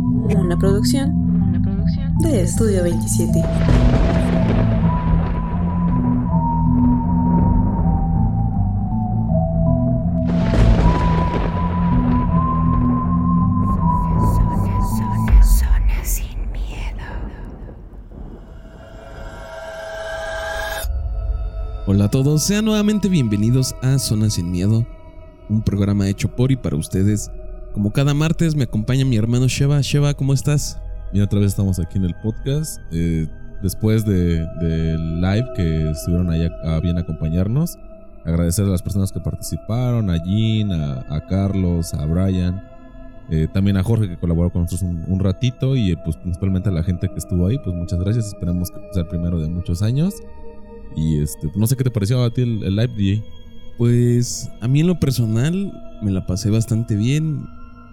Una producción de Estudio 27. Hola a todos, sean nuevamente bienvenidos a Zona Sin Miedo, un programa hecho por y para ustedes. Como cada martes me acompaña mi hermano Sheva. Sheva, ¿cómo estás? Bien, otra vez estamos aquí en el podcast. eh, después del de live que estuvieron ahí a, bien acompañarnos. Agradecer a las personas que participaron, a Jean, a, a Carlos, a Brian. eh, también a Jorge que colaboró con nosotros un, un ratito y eh, pues principalmente a la gente que estuvo ahí, pues muchas gracias. Esperemos que sea el primero de muchos años. Y este, no sé qué te pareció a ti el, el live DJ. Pues a mí en lo personal me la pasé bastante bien.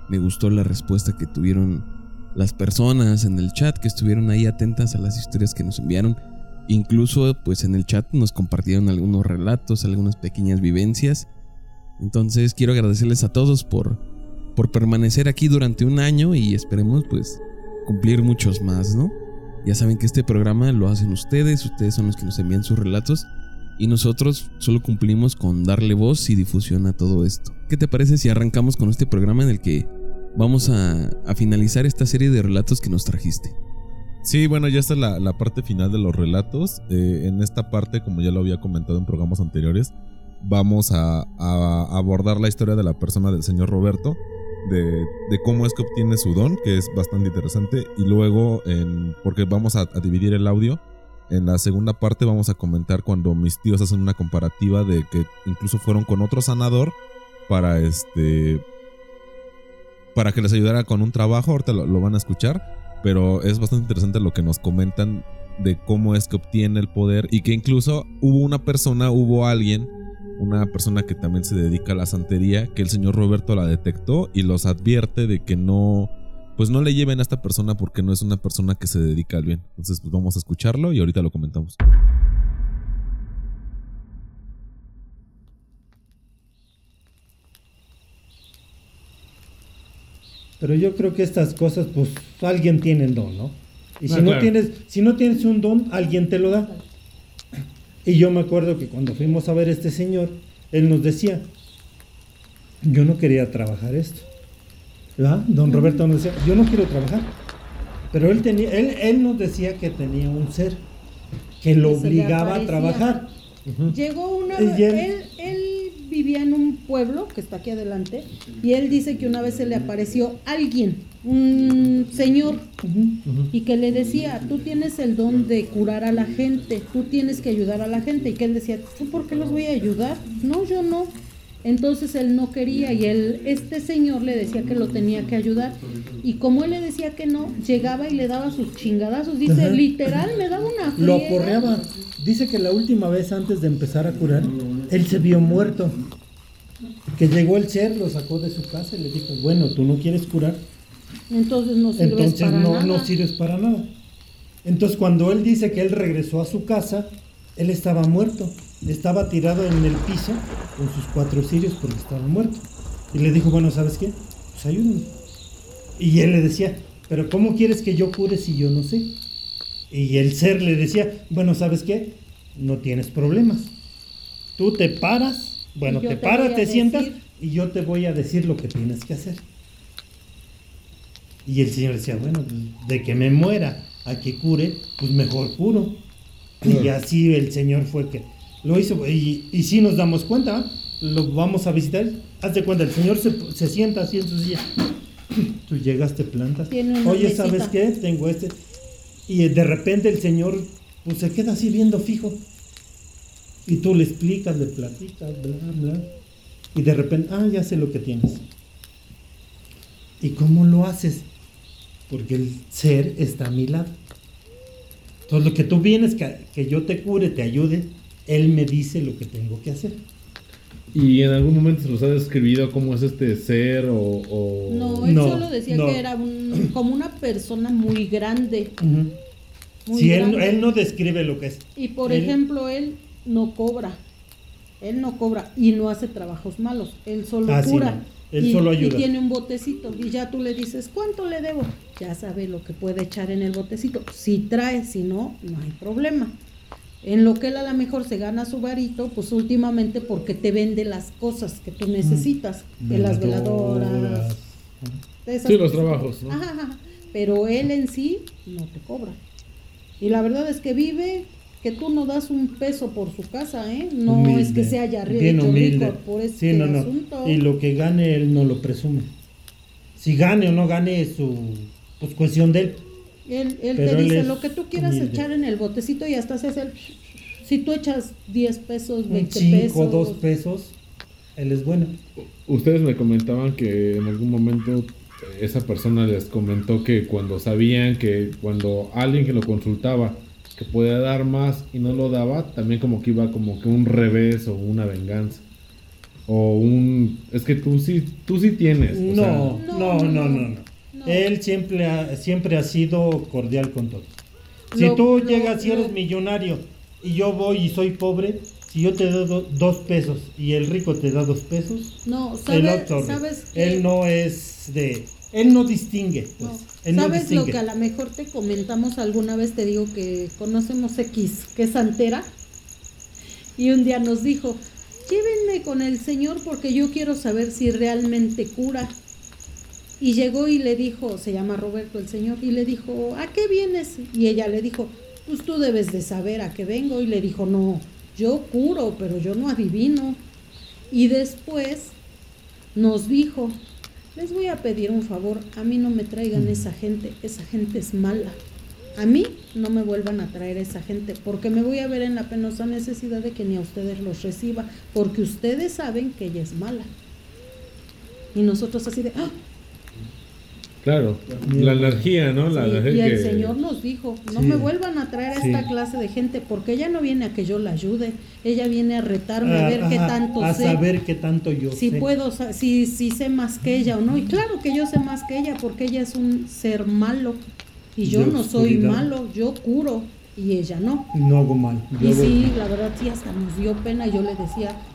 Me gustó la respuesta que tuvieron las personas en el chat que estuvieron ahí atentas a las historias que nos enviaron. Incluso pues en el chat nos compartieron algunos relatos, algunas pequeñas vivencias. Entonces quiero agradecerles a todos por, por permanecer aquí durante un año y esperemos pues cumplir muchos más, ¿no? Ya saben que este programa lo hacen ustedes, ustedes son los que nos envían sus relatos y nosotros solo cumplimos con darle voz y difusión a todo esto. ¿Qué te parece si arrancamos con este programa en el que vamos a, finalizar esta serie de relatos que nos trajiste? Sí, bueno, ya está la, la parte final de los relatos. Eh, en esta parte, como ya lo había comentado en programas anteriores, vamos a, abordar la historia de la persona del señor Roberto, de, cómo es que obtiene su don, que es bastante interesante, y luego, porque vamos a, a dividir el audio, en la segunda parte vamos a comentar cuando mis tíos hacen una comparativa de que incluso fueron con otro sanador para este para que les ayudara con un trabajo, ahorita lo, van a escuchar, pero es bastante interesante lo que nos comentan de cómo es que obtiene el poder y que incluso hubo una persona, hubo alguien, una persona que también se dedica a la santería, que el señor Roberto la detectó y los advierte de que no, pues no le lleven a esta persona porque no es una persona que se dedica al bien. Entonces, pues vamos a escucharlo y ahorita lo comentamos. Pero yo creo que estas cosas, pues alguien tiene el don, ¿no? Y si Ah, no claro. tienes, si no tienes un don, alguien te lo da. Y yo me acuerdo que cuando fuimos a ver a este señor, él nos decía, yo no quería trabajar esto. ¿Verdad? Don Roberto nos decía, yo no quiero trabajar. Pero él tenía, él, él nos decía que tenía un ser que lo obligaba a trabajar. Llegó una él vivía en un pueblo que está aquí adelante y él dice que una vez se le apareció alguien, un señor, y que le decía, tú tienes el don de curar a la gente, tú tienes que ayudar a la gente, y que él decía, ¿tú por qué los voy a ayudar? No, yo no. Entonces él no quería y él, este señor le decía que lo tenía que ayudar y como él le decía que no, llegaba y le daba sus chingadazos, dice, Ajá. literal, me daba una Lo friega. aporreaba. Dice que la última vez antes de empezar a curar, él se vio muerto. Que llegó el ser, lo sacó de su casa y le dijo, bueno, tú no quieres curar, Entonces no sirves entonces para no, nada. no sirves para nada. Entonces cuando él dice que él regresó a su casa, él estaba muerto. Estaba tirado en el piso con sus cuatro cirios porque estaba muerto. Y le dijo, bueno, ¿sabes qué? Pues ayúdame. Y él le decía, pero ¿cómo quieres que yo cure si yo no sé? Y el ser le decía, bueno, ¿sabes qué? No tienes problemas. Tú te paras, bueno, te te paras, te sientas y yo te voy a decir lo que tienes que hacer. Y el Señor decía, bueno, pues, de que me muera a que cure, pues mejor curo. Y así el Señor fue que lo hizo. Y, y sí nos damos cuenta, lo vamos a visitar. Haz de cuenta, el Señor se, se sienta así en su silla. Tú llegas, te plantas. Oye, ¿sabes qué? Tengo este. Y de repente el Señor pues, se queda así viendo fijo. Y tú le explicas, le platicas, bla, bla. Y de repente, ah, ya sé lo que tienes. ¿Y cómo lo haces? Porque el ser está a mi lado. Entonces, lo que tú vienes, que, que yo te cure, te ayude, Él me dice lo que tengo que hacer. ¿Y en algún momento se los ha describido cómo es este ser o...? o- No, él No, solo decía no. que era un, como una persona muy grande. Muy Si él, no describe lo que es. Y por él- ejemplo, él no cobra. Él no cobra y no hace trabajos malos, él solo Ah, sí, cura. no. Él y, solo y ayuda. tiene un botecito y ya tú le dices, ¿cuánto le debo? Ya sabe lo que puede echar en el botecito. Si trae, si no, no hay problema. En lo que él a lo mejor se gana su varito, pues últimamente porque te vende las cosas que tú necesitas, de las veladoras, de esas Sí, los cosas. trabajos, ¿no? Ajá, ajá. Pero él en sí no te cobra. Y la verdad es que vive que tú no das un peso por su casa, ¿eh? No Humilde, es que se haya bien humilde. rico por este Sí, no, no. asunto. Y lo que gane él no lo presume. Si gane o no gane es su pues cuestión de él. Él, él te dice lo que tú quieras humilde. echar en el botecito y hasta se hace el... Si tú echas 10 pesos, Un 20 5 pesos... dos pesos, él es bueno. Ustedes me comentaban que en algún momento esa persona les comentó que cuando sabían que cuando alguien que lo consultaba que podía dar más y no lo daba, también como que iba como que un revés o una venganza. O un es que tú sí tú sí tienes, o No, sea, no, No, no, no, no. no. No. Él siempre ha, siempre ha sido cordial con todos. Si Lo- tú llegas y eres lo- millonario y yo voy y soy pobre, si yo te doy do- dos pesos y el rico te da dos pesos, No, él ¿sabes. Él no es de... Él no distingue, pues. ¿Sabes lo que a lo mejor te comentamos alguna vez? Te digo que conocemos X, que es santera. Y un día nos dijo, llévenme con el Señor porque yo quiero saber si realmente cura. Y llegó y le dijo, se llama Roberto el Señor, y le dijo, ¿a qué vienes? Y ella le dijo, pues tú debes de saber a qué vengo. Y le dijo, no, yo curo, pero yo no adivino. Y después nos dijo, les voy a pedir un favor, a mí no me traigan esa gente, esa gente es mala. A mí no me vuelvan a traer esa gente, porque me voy a ver en la penosa necesidad de que ni a ustedes los reciba, porque ustedes saben que ella es mala. Y nosotros así de, ¡ah! Claro, la energía, ¿no? La Sí, y energía el que- Señor nos dijo, no Sí. me vuelvan a traer a Sí. esta clase de gente, porque ella no viene a que yo la ayude, ella viene a retarme a ver qué tanto a sé. saber qué tanto yo si sé. puedo, si, si sé más que ella o no. Y claro que yo sé más que ella porque ella es un ser malo. Y yo no soy malo, yo curo y ella no. Y no hago mal. Yo Y hago- sí, la verdad sí, hasta nos dio pena yo le decía, ya ves, ¿para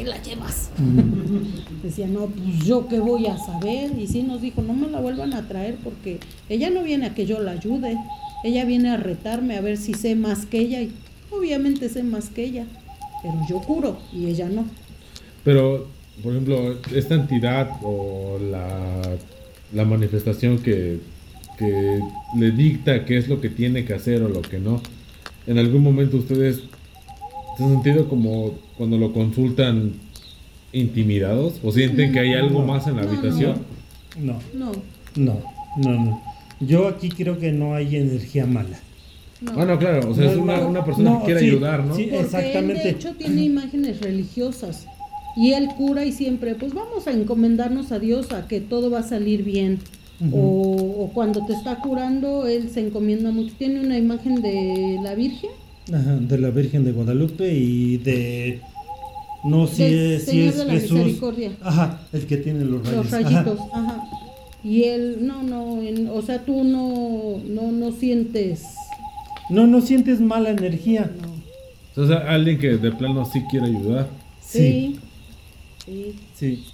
qué la llevas? Mm. Decía, no, pues yo qué voy a saber. Y sí nos dijo, no me la vuelvan a traer porque ella no viene a que yo la ayude. Ella viene a retarme a ver si sé más que ella. Y obviamente sé más que ella, pero yo curo y ella no. Pero, por ejemplo, esta entidad o la, la manifestación que, que le dicta qué es lo que tiene que hacer o lo que no, en algún momento ustedes han sentido como cuando lo consultan intimidados o sienten que hay algo más en la No, no, habitación. No, No, no, no, no. Yo aquí creo que no hay energía mala. no. Ah, no, claro, o sea, No, es una, no, una persona no, que quiere sí, ayudar, ¿no? sí. Porque Exactamente. él de hecho tiene imágenes religiosas y él cura y siempre, pues vamos a encomendarnos a Dios a que todo va a salir bien. Ujú. o, o cuando te está curando, él se encomienda mucho. Tiene una imagen de la Virgen, Ajá, de la Virgen de Guadalupe y de no si es, si Señor es de la Jesús. Misericordia. Ajá, el que tiene los rayos. los rayitos, ajá. Y él, no, no, en- o sea, tú no, no, no sientes, No, no sientes mala energía. no. O sea, alguien que de plano sí quiere ayudar. Sí, sí. Sí.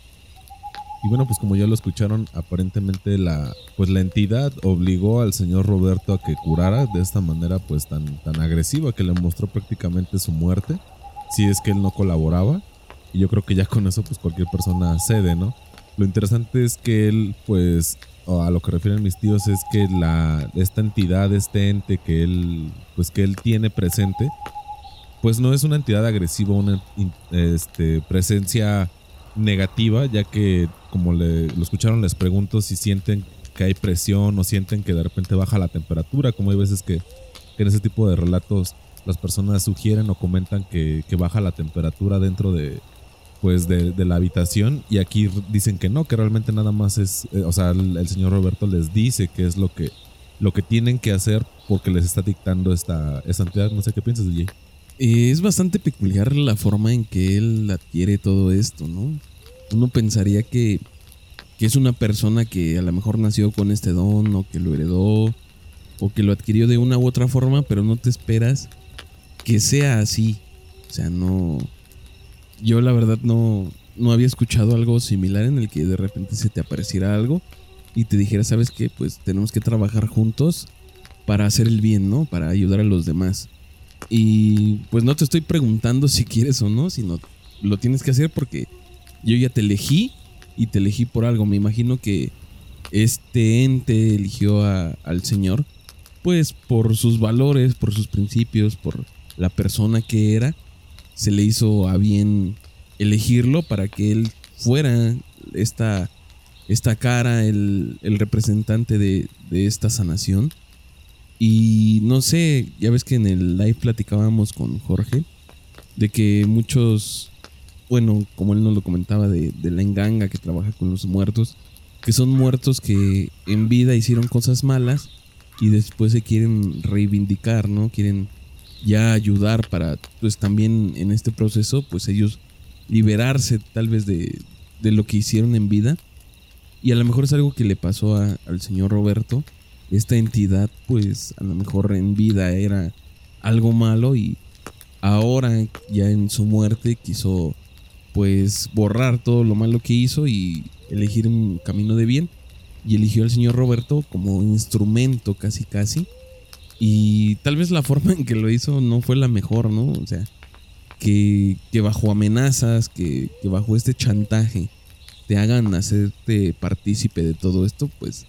Y bueno, pues como ya lo escucharon, aparentemente la pues la entidad obligó al señor Roberto a que curara de esta manera pues tan tan agresiva que le mostró prácticamente su muerte, si es que él no colaboraba. Y yo creo que ya con eso pues cualquier persona cede, ¿no? Lo interesante es que él pues a lo que refieren mis tíos es que la esta entidad, este ente que él pues que él tiene presente pues no es una entidad agresiva, una este, presencia negativa, ya que como le, lo escucharon les pregunto si sienten que hay presión o sienten que de repente baja la temperatura, como hay veces que, que en ese tipo de relatos las personas sugieren o comentan que, que baja la temperatura dentro de pues de, la habitación y aquí dicen que no, que realmente nada más es, eh, o sea, el, el señor Roberto les dice que es lo que lo que tienen que hacer porque les está dictando esta, esta entidad, no sé qué piensas, DJ. Eh, es bastante peculiar la forma en que él adquiere todo esto, ¿no? Uno pensaría que, que es una persona que a lo mejor nació con este don o que lo heredó o que lo adquirió de una u otra forma, pero no te esperas que sea así. O sea, no... yo la verdad no, no había escuchado algo similar en el que de repente se te apareciera algo y te dijera, ¿sabes qué? Pues tenemos que trabajar juntos para hacer el bien, ¿no? Para ayudar a los demás. Y pues no te estoy preguntando si quieres o no, sino lo tienes que hacer porque yo ya te elegí y te elegí por algo. Me imagino que este ente eligió al Señor, pues por sus valores, por sus principios, por la persona que era, se le hizo a bien elegirlo para que él fuera esta, esta cara, el, representante de, de esta sanación. Y no sé, ya ves que en el live platicábamos con Jorge de que muchos, bueno, como él nos lo comentaba, de, de, la enganga que trabaja con los muertos, que son muertos que en vida hicieron cosas malas y después se quieren reivindicar, ¿no? Quieren ya ayudar para, pues también en este proceso, pues ellos liberarse tal vez de, de lo que hicieron en vida. Y a lo mejor es algo que le pasó al señor Roberto. Esta entidad, pues a lo mejor en vida era algo malo y ahora ya en su muerte quiso pues borrar todo lo malo que hizo y elegir un camino de bien y eligió al señor Roberto como instrumento casi casi y tal vez la forma en que lo hizo no fue la mejor, ¿no? O sea, que, que bajo amenazas, que, que, bajo este chantaje te hagan hacerte partícipe de todo esto, pues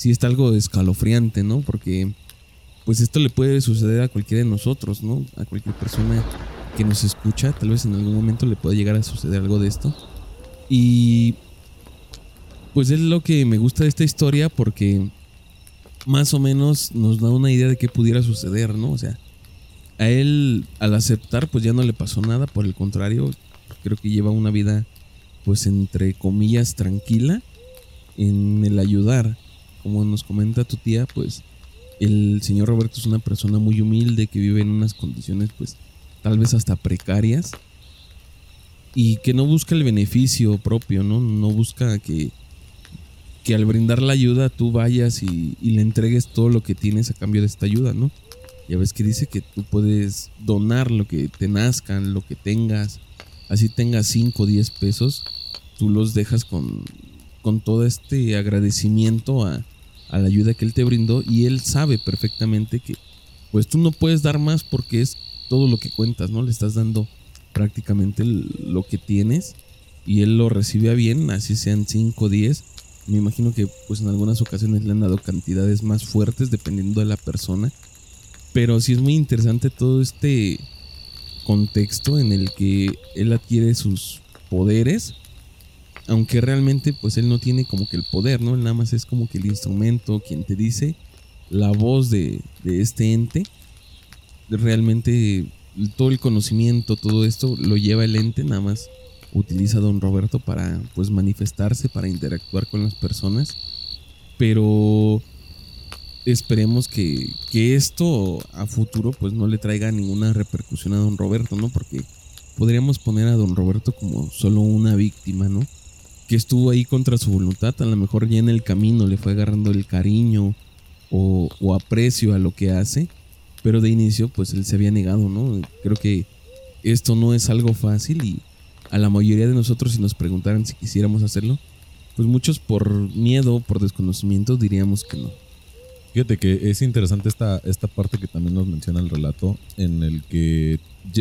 sí está algo escalofriante, ¿no? Porque pues esto le puede suceder a cualquiera de nosotros, ¿no? A cualquier persona que nos escucha, tal vez en algún momento le pueda llegar a suceder algo de esto. Y pues es lo que me gusta de esta historia porque más o menos nos da una idea de qué pudiera suceder, ¿no? O sea, a él al aceptar pues ya no le pasó nada, por el contrario, creo que lleva una vida pues entre comillas tranquila en el ayudar. Como nos comenta tu tía, pues el señor Roberto es una persona muy humilde que vive en unas condiciones pues tal vez hasta precarias y que no busca el beneficio propio, ¿no? No busca que que al brindar la ayuda tú vayas y, le entregues todo lo que tienes a cambio de esta ayuda, ¿no? Ya ves que dice que tú puedes donar lo que te nazcan, lo que tengas, así tengas 5 o 10 pesos, tú los dejas con, con todo este agradecimiento a, a la ayuda que él te brindó y él sabe perfectamente que pues tú no puedes dar más porque es todo lo que cuentas, ¿no? Le estás dando prácticamente lo que tienes y él lo recibe a bien, así sean 5 o 10 me imagino que pues en algunas ocasiones le han dado cantidades más fuertes dependiendo de la persona. Pero sí es muy interesante todo este contexto en el que él adquiere sus poderes. Aunque realmente pues él no tiene como que el poder, ¿no? Él nada más es como que el instrumento, quien te dice la voz de, de este ente. Realmente todo el conocimiento, todo esto lo lleva el ente nada más utiliza a don Roberto para pues manifestarse, para interactuar con las personas. Pero esperemos que, que, esto a futuro pues no le traiga ninguna repercusión a don Roberto, ¿no? Porque podríamos poner a don Roberto como solo una víctima, ¿no? Que estuvo ahí contra su voluntad, a lo mejor ya en el camino le fue agarrando el cariño o, o aprecio a lo que hace, pero de inicio pues él se había negado, ¿no? Creo que esto no es algo fácil y a la mayoría de nosotros si nos preguntaran si quisiéramos hacerlo, pues muchos por miedo, por desconocimiento diríamos que no. Fíjate que es interesante esta, esta parte que también nos menciona el relato, en el que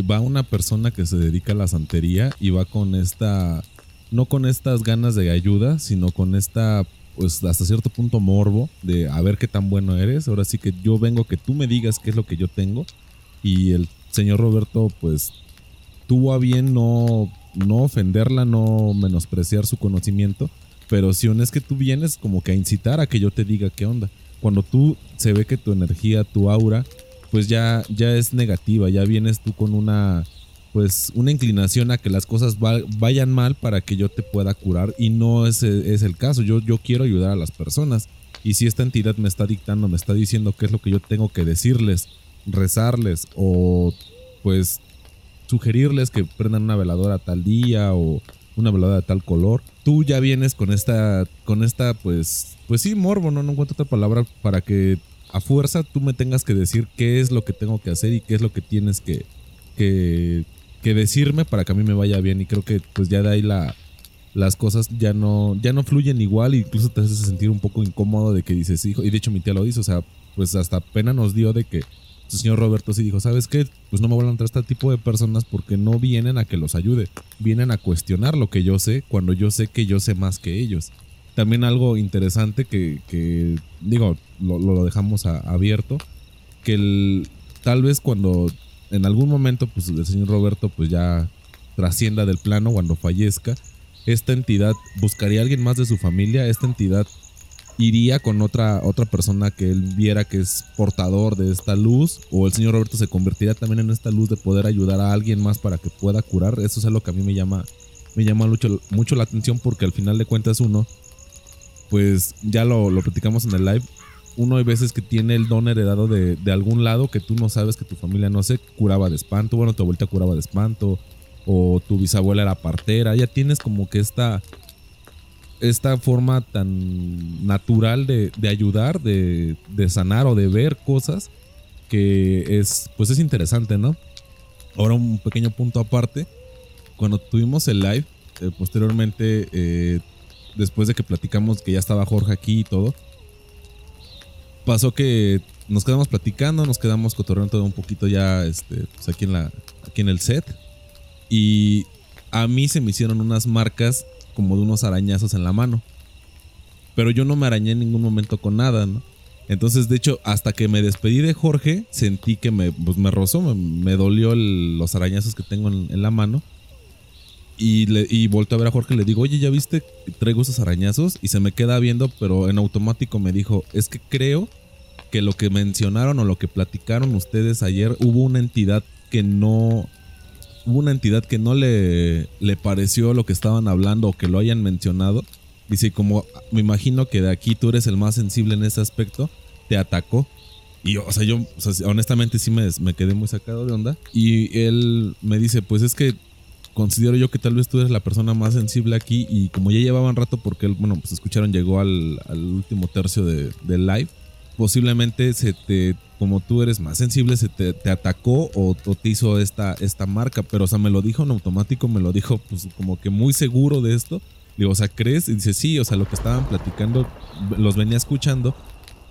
va una persona que se dedica a la santería y va con esta, no con estas ganas de ayuda, sino con esta, pues hasta cierto punto morbo de a ver qué tan bueno eres. Ahora sí que yo vengo que tú me digas qué es lo que yo tengo. Y el señor Roberto, pues tuvo a bien no no ofenderla, no menospreciar su conocimiento, pero si es que tú vienes como que a incitar a que yo te diga qué onda. Cuando tú se ve que tu energía, tu aura, pues ya, ya es negativa, ya vienes tú con una, pues una inclinación a que las cosas vayan mal para que yo te pueda curar y no es, el caso. Yo, yo quiero ayudar a las personas y si esta entidad me está dictando, me está diciendo qué es lo que yo tengo que decirles, rezarles o pues sugerirles que prendan una veladora tal día o una veladora de tal color. Tú ya vienes con esta, con esta, pues, pues sí, morbo, no, no encuentro otra palabra para que a fuerza tú me tengas que decir qué es lo que tengo que hacer y qué es lo que tienes que, que que decirme para que a mí me vaya bien. Y creo que pues ya de ahí la, las cosas ya no, ya no fluyen igual. incluso te haces sentir un poco incómodo de que dices, hijo, y de hecho mi tía lo dice, o sea, pues hasta pena nos dio de que el señor Roberto sí dijo, ¿sabes qué? Pues no me vuelvan a entrar este tipo de personas porque no vienen a que los ayude, vienen a cuestionar lo que yo sé cuando yo sé que yo sé más que ellos. También algo interesante que, digo, lo, dejamos abierto, que el, tal vez cuando en algún momento pues el señor Roberto pues ya trascienda del plano, cuando fallezca, esta entidad buscaría a alguien más de su familia, esta entidad iría con otra, otra persona que él viera que es portador de esta luz, o el señor Roberto se convertiría también en esta luz de poder ayudar a alguien más para que pueda curar. Eso es algo que a mí me llama, me llama mucho, mucho la atención porque al final de cuentas uno, pues ya lo, lo platicamos en el live, uno hay veces que tiene el don heredado de, de, algún lado que tú no sabes que tu familia no sé, curaba de espanto, bueno, tu abuelita curaba de espanto, o tu bisabuela era partera, ya tienes como que esta esta forma tan natural de, ayudar, de, sanar o de ver cosas que es, pues es interesante, ¿no? Ahora un pequeño punto aparte, cuando tuvimos el live, eh, posteriormente, eh, después de que platicamos que ya estaba Jorge aquí y todo, pasó que nos quedamos platicando, nos quedamos cotorreando todo un poquito ya este, pues aquí, en la, aquí en el set. Y a mí se me hicieron unas marcas como de unos arañazos en la mano. Pero yo no me arañé en ningún momento con nada, ¿no? Entonces, de hecho, hasta que me despedí de Jorge, sentí que me, pues, me rozó, me, dolió los arañazos que tengo en, la mano. Y, le, y volto a ver a Jorge y le digo, oye, ¿ya viste? Traigo esos arañazos. Y se me queda viendo, pero en automático me dijo, es que creo que lo que mencionaron o lo que platicaron ustedes ayer, hubo una entidad que no, hubo una entidad que no le, le pareció lo que estaban hablando o que lo hayan mencionado. Dice, como me imagino que de aquí tú eres el más sensible en ese aspecto, te atacó. Y o sea, yo honestamente sí me, me quedé muy sacado de onda. Y él me dice, pues es que considero yo que tal vez tú eres la persona más sensible aquí. Y como ya llevaban rato, porque él, bueno, pues escucharon, llegó al, último tercio de, del live, posiblemente se te como tú eres más sensible, se te, atacó o, te hizo esta, esta marca. Pero, o sea, me lo dijo en automático, me lo dijo pues como que muy seguro de esto. Digo, o sea, ¿crees? Y dice, sí, o sea, lo que estaban platicando, los venía escuchando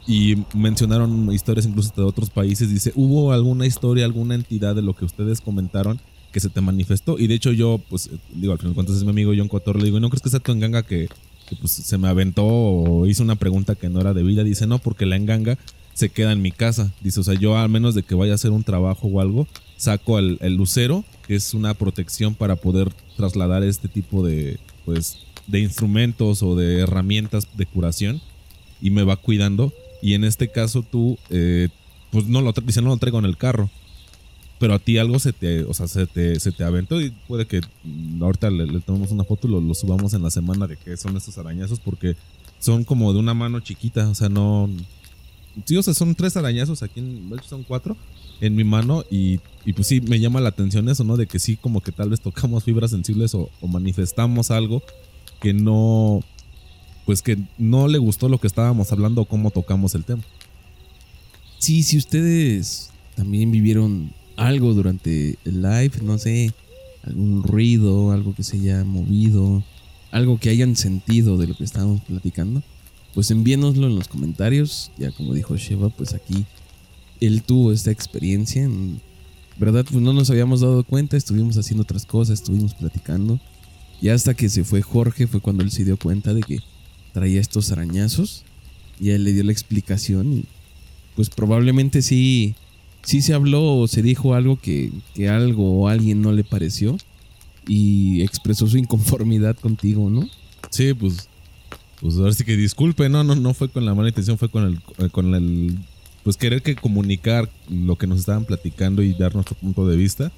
y mencionaron historias incluso de otros países. Dice, ¿hubo alguna historia, alguna entidad de lo que ustedes comentaron que se te manifestó? Y de hecho yo, pues, digo, al final de cuentas es mi amigo John Cotor, le digo, ¿no crees que sea tu enganga que, que pues, se me aventó o hizo una pregunta que no era debida? Dice, no, porque la enganga se queda en mi casa. Dice, o sea, yo al menos de que vaya a hacer un trabajo o algo, saco el, lucero, que es una protección para poder trasladar este tipo de, pues, de instrumentos o de herramientas de curación y me va cuidando. Y en este caso tú, eh, pues no lo, dice, no lo traigo en el carro. Pero a ti algo se te, o sea, se te, se te aventó y puede que ahorita le, tomemos una foto y lo, subamos en la semana de qué son estos arañazos porque son como de una mano chiquita, o sea, no, sí, o sea, son tres arañazos aquí, en, son cuatro en mi mano y, pues sí, me llama la atención eso, ¿no? De que sí, como que tal vez tocamos fibras sensibles o, manifestamos algo que no, pues que no le gustó lo que estábamos hablando o cómo tocamos el tema. Sí, si ustedes también vivieron algo durante el live, no sé, algún ruido, algo que se haya movido, algo que hayan sentido de lo que estábamos platicando, pues envíenoslo en los comentarios. Ya como dijo Sheva, pues aquí él tuvo esta experiencia. En verdad, pues no nos habíamos dado cuenta, estuvimos haciendo otras cosas, estuvimos platicando. Y hasta que se fue Jorge fue cuando él se dio cuenta de que traía estos arañazos. Y él le dio la explicación. Y pues probablemente sí, sí se habló o se dijo algo que, que algo o alguien no le pareció. Y expresó su inconformidad contigo, ¿no? Sí, pues pues ahora sí que disculpe, no, no, no fue con la mala intención, fue con el, eh, con el, pues querer que comunicar lo que nos estaban platicando y dar nuestro punto de vista.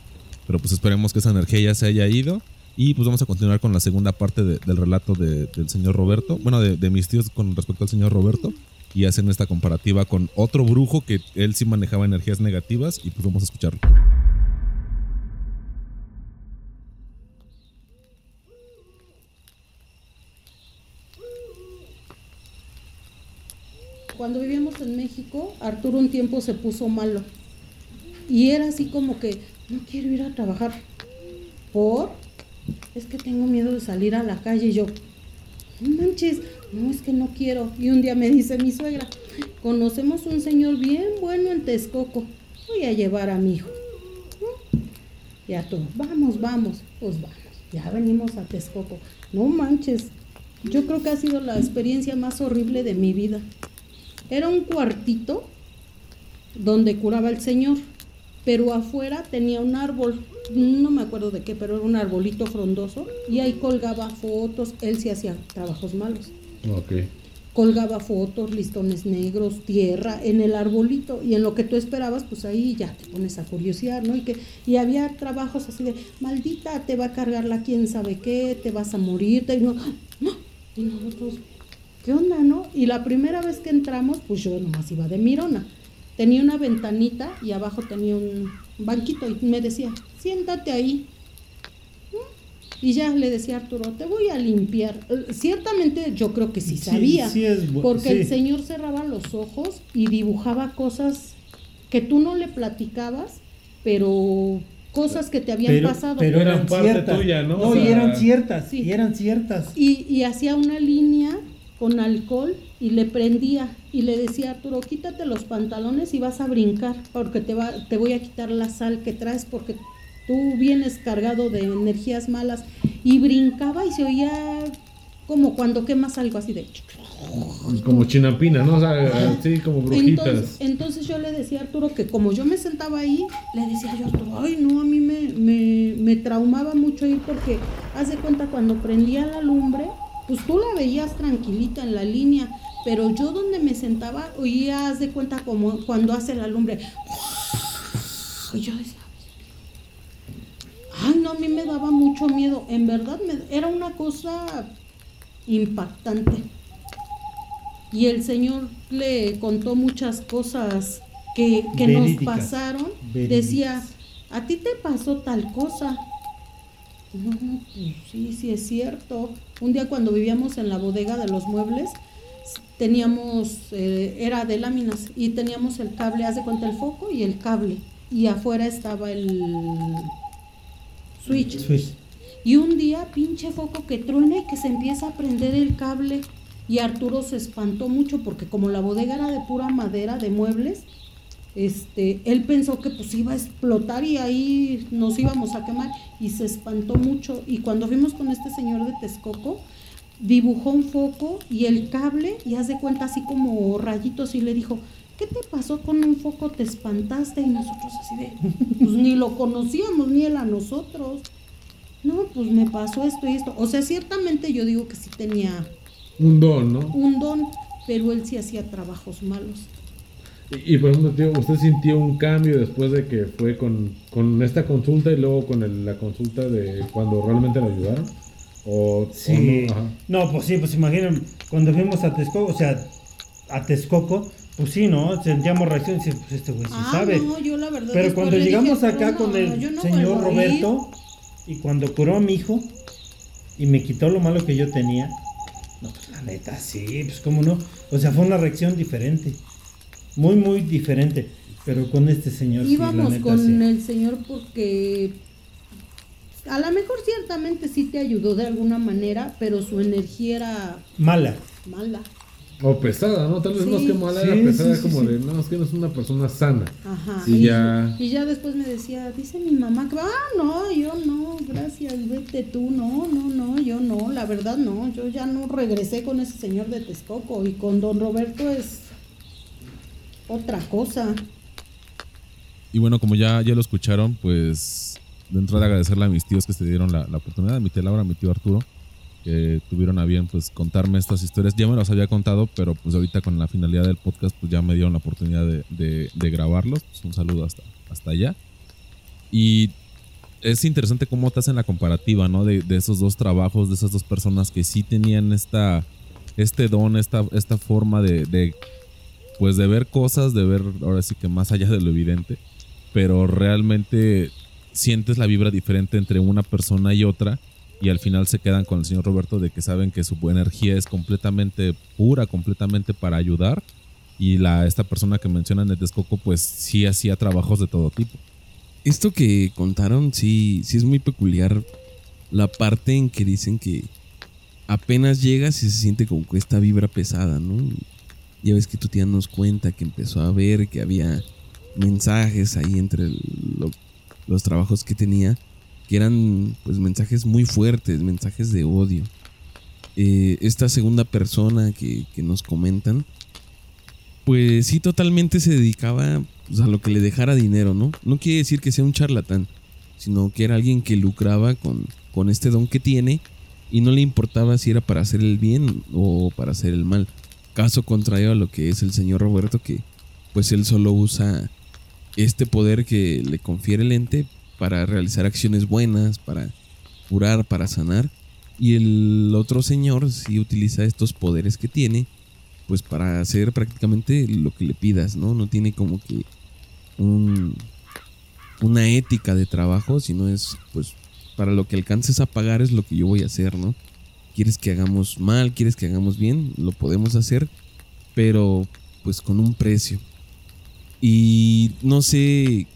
Pero pues esperemos que esa energía ya se haya ido. Y pues vamos a continuar con la segunda parte del relato del señor Roberto, bueno, de, de mis tíos con respecto al señor Roberto. Y hacen esta comparativa con otro brujo que él sí manejaba energías negativas y pues vamos a escucharlo. cuando vivíamos en México, Arturo un tiempo se puso malo. Y era así como que, no quiero ir a trabajar. ¿por? Es que tengo miedo de salir a la calle. Y yo, no manches, no es que no quiero. Y un día me dice mi suegra, conocemos un señor bien bueno en Texcoco. Voy a llevar a mi hijo. Ya tú, vamos, vamos, pues vamos. Ya venimos a Texcoco. No manches, yo creo que ha sido la experiencia más horrible de mi vida. Era un cuartito donde curaba el señor, pero afuera tenía un árbol, no me acuerdo de qué, pero era un arbolito frondoso y ahí colgaba fotos, él sí hacía trabajos malos. Ok. Colgaba fotos, listones negros, tierra en el arbolito y en lo que tú esperabas, pues ahí ya te pones a curiosear, ¿no? Y que y había trabajos así de, maldita, te va a cargar la quién sabe qué, te vas a morir, te, no, no, y nosotros, ¿qué onda, no? Y la primera vez que entramos, pues yo nomás iba de mirona. Tenía una ventanita y abajo tenía un banquito y me decía, siéntate ahí. Y ya le decía a Arturo, te voy a limpiar. Ciertamente yo creo que sí sabía, sí es bu- porque el señor cerraba los ojos y dibujaba cosas que tú no le platicabas, pero cosas que te habían Pero, pasado. pero Eran eran parte ciertas. tuya, ¿no? No, O y eran ciertas, sí. y eran ciertas. Y, y hacía una línea con alcohol y le prendía y le decía Arturo, quítate los pantalones y vas a brincar porque te, va, te voy a quitar la sal que traes porque tú vienes cargado de energías malas. Y brincaba y se oía como cuando quemas algo así de... Como chinampinas, ¿no? O sea, sí, como brujitas. Entonces, entonces yo le decía a Arturo que como yo me sentaba ahí, le decía yo Arturo, ay no, a mí me, me, me traumaba mucho ir porque haz de cuenta cuando prendía la lumbre, pues tú la veías tranquilita en la línea, pero yo donde me sentaba oía, haz de cuenta como cuando hace la lumbre. Y yo decía, ay no, a mí me daba mucho miedo, en verdad me- era una cosa impactante. Y el Señor le contó muchas cosas que, que nos pasaron. Verídicas. Decía, a ti te pasó tal cosa. No, pues sí, sí es cierto. Un día cuando vivíamos en la bodega de los muebles, teníamos, eh, era de láminas, y teníamos el cable, haz de cuenta el foco y el cable. Y afuera estaba el switch. Switch. Y un día, pinche foco que truena y que se empieza a prender el cable. Y Arturo se espantó mucho porque como la bodega era de pura madera, de muebles, este, él pensó que pues iba a explotar y ahí nos íbamos a quemar y se espantó mucho. Y cuando fuimos con este señor de Texcoco, dibujó un foco y el cable y haz de cuenta así como rayitos y le dijo, ¿qué te pasó con un foco? ¿Te espantaste? Y nosotros así de, pues ni lo conocíamos, ni él a nosotros. No, pues me pasó esto y esto. O sea, ciertamente yo digo que sí tenía Un don, ¿no? un don, pero él sí hacía trabajos malos. Y, y, por ejemplo, tío, ¿usted sintió un cambio después de que fue con, con esta consulta y luego con el- la consulta de cuando realmente lo ayudaron? ¿O, o Sí. no? Pues sí, pues imaginen, cuando fuimos a Texcoco, o sea, a Texcoco, pues sí, ¿no? Sentíamos reacción y pues este güey sí ah, sabe. no, yo la verdad. Pero cuando le llegamos dije, acá "Pero con el no señor vuelvo a ir". Roberto y cuando curó a mi hijo y me quitó lo malo que yo tenía, no, pues la neta, sí, pues cómo no. O sea, fue una reacción diferente. Muy, muy diferente. Pero con este señor, Íbamos neta, con sí. el señor porque a lo mejor ciertamente sí te ayudó de alguna manera, pero su energía era Mala. mala. O pesada, ¿no? Tal vez Sí. más que mala, Sí, era pesada sí, sí, como sí. de, no, es que no es una persona sana. Ajá. Y ya- y ya después me decía, dice mi mamá que, ah, no, yo no, gracias, vete tú, no, no, no, yo no, la verdad no, yo ya no regresé con ese señor de Texcoco y con don Roberto es otra cosa. Y bueno, como ya, ya lo escucharon, pues de entrada agradecerle a mis tíos que se dieron la, oportunidad, a mi tía Laura, a mi tío Arturo, que tuvieron a bien pues contarme estas historias. Ya me las había contado, pero pues ahorita con la finalidad del podcast pues ya me dieron la oportunidad de, de- de grabarlos. Pues, un saludo hasta, hasta allá. Y es interesante cómo te hacen la comparativa, ¿no? De, de esos dos trabajos, de esas dos personas que sí tenían esta, este don, esta, esta forma de, de, pues de ver cosas, de ver ahora sí que más allá de lo evidente, pero realmente sientes la vibra diferente entre una persona y otra y al final se quedan con el señor Roberto de que saben que su energía es completamente pura, completamente para ayudar y la esta persona que mencionan de Texcoco pues sí hacía trabajos de todo tipo. esto que contaron sí, sí es muy peculiar. La parte en que dicen que apenas llegas y se siente como que esta vibra pesada, ¿no? Ya ves que tu tía nos cuenta que empezó a ver que había mensajes ahí entre lo- los trabajos que tenía, que eran pues mensajes muy fuertes, mensajes de odio. Eh, esta segunda persona que, que nos comentan, pues sí totalmente se dedicaba pues, a lo que le dejara dinero, ¿no? No quiere decir que sea un charlatán, sino que era alguien que lucraba con, con este don que tiene y no le importaba si era para hacer el bien o para hacer el mal. Caso contrario a lo que es el señor Roberto, que pues él solo usa este poder que le confiere el ente para realizar acciones buenas, para curar, para sanar. Y el otro señor sí utiliza estos poderes que tiene, pues para hacer prácticamente lo que le pidas, ¿no? No tiene como que un, una ética de trabajo, sino es pues para lo que alcances a pagar es lo que yo voy a hacer, ¿no? Quieres que hagamos mal, quieres que hagamos bien, lo podemos hacer, pero pues con un precio. Y no sé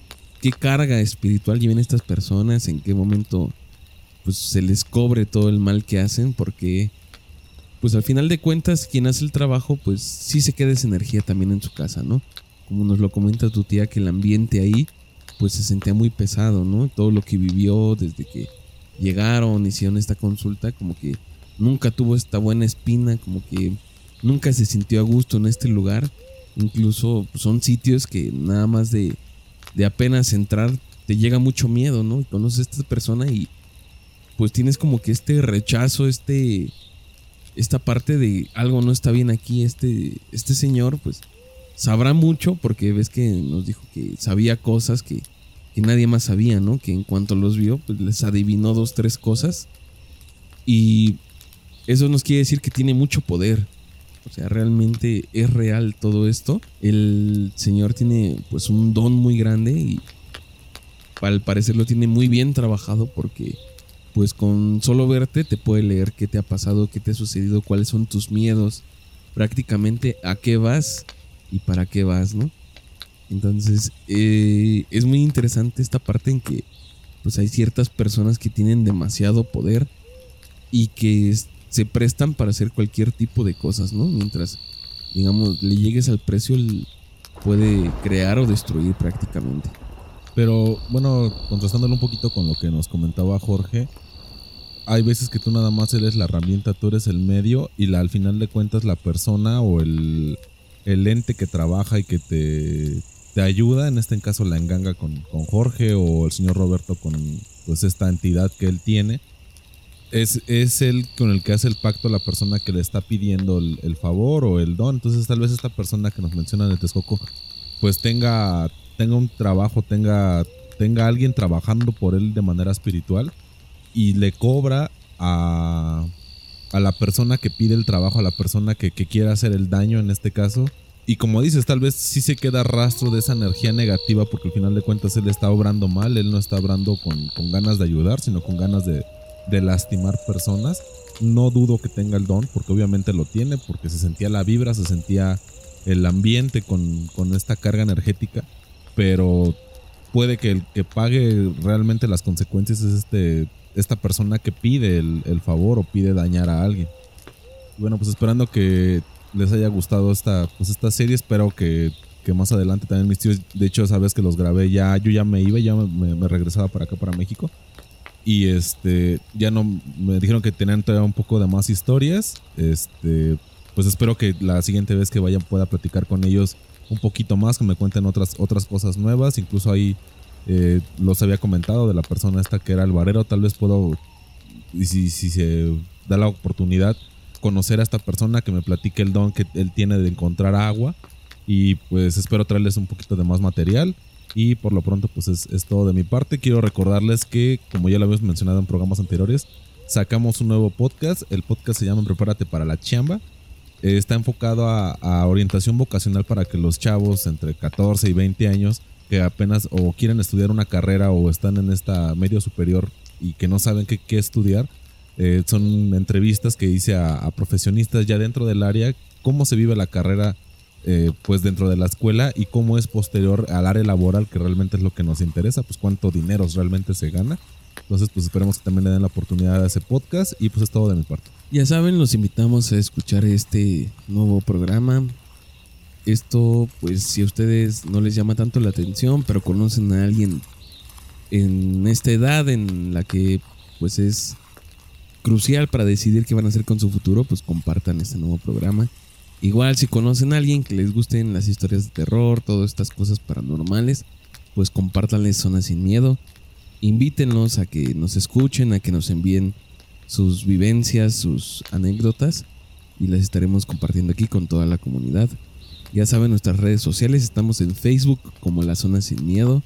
qué carga espiritual lleven estas personas, en qué momento pues se les cobre todo el mal que hacen, porque pues al final de cuentas quien hace el trabajo pues sí se queda esa energía también en su casa, ¿no? Como nos lo comenta tu tía que el ambiente ahí pues se sentía muy pesado, ¿no? Todo lo que vivió desde que llegaron, hicieron esta consulta, como que nunca tuvo esta buena espina, como que nunca se sintió a gusto en este lugar. Incluso son sitios que nada más de, de apenas entrar te llega mucho miedo, ¿no? Y conoces a esta persona y pues tienes como que este rechazo, este esta parte de algo no está bien aquí, este este señor pues sabrá mucho porque ves que nos dijo que sabía cosas que, que nadie más sabía, ¿no? Que en cuanto los vio pues les adivinó dos tres cosas y eso nos quiere decir que tiene mucho poder. O sea, realmente es real todo esto. El señor tiene pues un don muy grande y al parecer lo tiene muy bien trabajado porque pues con solo verte te puede leer qué te ha pasado, qué te ha sucedido, cuáles son tus miedos, prácticamente a qué vas y para qué vas, ¿no? Entonces eh, es muy interesante esta parte en que pues hay ciertas personas que tienen demasiado poder y que se prestan para hacer cualquier tipo de cosas, ¿no? Mientras, digamos, le llegues al precio, puede crear o destruir prácticamente. Pero bueno, contrastándolo un poquito con lo que nos comentaba Jorge, hay veces que tú nada más eres la herramienta, tú eres el medio y la, al final de cuentas la persona o el, el ente que trabaja y que te, te ayuda, en este caso la enganga con, con Jorge o el señor Roberto con pues esta entidad que él tiene, es, es el con el que hace el pacto la persona que le está pidiendo el, el favor o el don. Entonces tal vez esta persona que nos menciona en el Texcoco pues tenga, tenga un trabajo, tenga, tenga alguien trabajando por él de manera espiritual y le cobra a, a la persona que pide el trabajo, a la persona que, que quiere hacer el daño en este caso. Y como dices, tal vez sí se queda rastro de esa energía negativa porque al final de cuentas él está obrando mal, él no está obrando con, con ganas de ayudar, sino con ganas de, de lastimar personas. No dudo que tenga el don, porque obviamente lo tiene, porque se sentía la vibra, se sentía el ambiente con, con esta carga energética, pero puede que el que pague realmente las consecuencias es este, esta persona que pide el, el favor o pide dañar a alguien. Bueno, pues esperando que les haya gustado esta, pues esta serie, espero que, que más adelante también mis tíos, de hecho sabes que los grabé ya, yo ya me iba, ya me, me regresaba para acá, para México. Y este, ya no, me dijeron que tenían todavía un poco de más historias. Este, pues espero que la siguiente vez que vaya pueda platicar con ellos un poquito más, que me cuenten otras, otras cosas nuevas. Incluso ahí eh, los había comentado de la persona esta que era alvarero. Tal vez puedo, y si, si se da la oportunidad, conocer a esta persona que me platique el don que él tiene de encontrar agua. Y pues espero traerles un poquito de más material. Y por lo pronto, pues es, todo de mi parte. Quiero recordarles que, como ya lo habíamos mencionado en programas anteriores, sacamos un nuevo podcast. El podcast se llama Prepárate para la chamba. Eh, está enfocado a, orientación vocacional para que los chavos entre 14 y 20 años que apenas o quieren estudiar una carrera o están en esta medio superior y que no saben qué, qué estudiar, eh, son entrevistas que hice a, a profesionistas ya dentro del área, cómo se vive la carrera eh, pues dentro de la escuela y cómo es posterior al área laboral, que realmente es lo que nos interesa, pues cuánto dinero realmente se gana. Entonces, pues esperemos que también le den la oportunidad a ese podcast y pues es todo de mi parte. Ya saben, los invitamos a escuchar este nuevo programa. Esto, pues si a ustedes no les llama tanto la atención, pero conocen a alguien en esta edad en la que pues es crucial para decidir qué van a hacer con su futuro, pues compartan este nuevo programa. Igual si conocen a alguien que les gusten las historias de terror, todas estas cosas paranormales, pues compártanles Zona Sin Miedo. Invítenlos a que nos escuchen, a que nos envíen sus vivencias, sus anécdotas y las estaremos compartiendo aquí con toda la comunidad. Ya saben nuestras redes sociales, estamos en Facebook como La Zona Sin Miedo,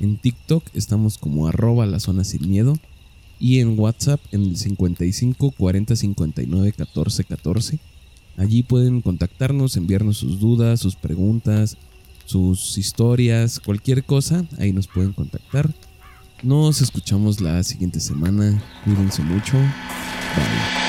en TikTok estamos como arroba La Zona Sin Miedo y en WhatsApp en el 55 40 59 14 14. Allí pueden contactarnos, enviarnos sus dudas, sus preguntas, sus historias, cualquier cosa, ahí nos pueden contactar. Nos escuchamos la siguiente semana. Cuídense mucho. Bye.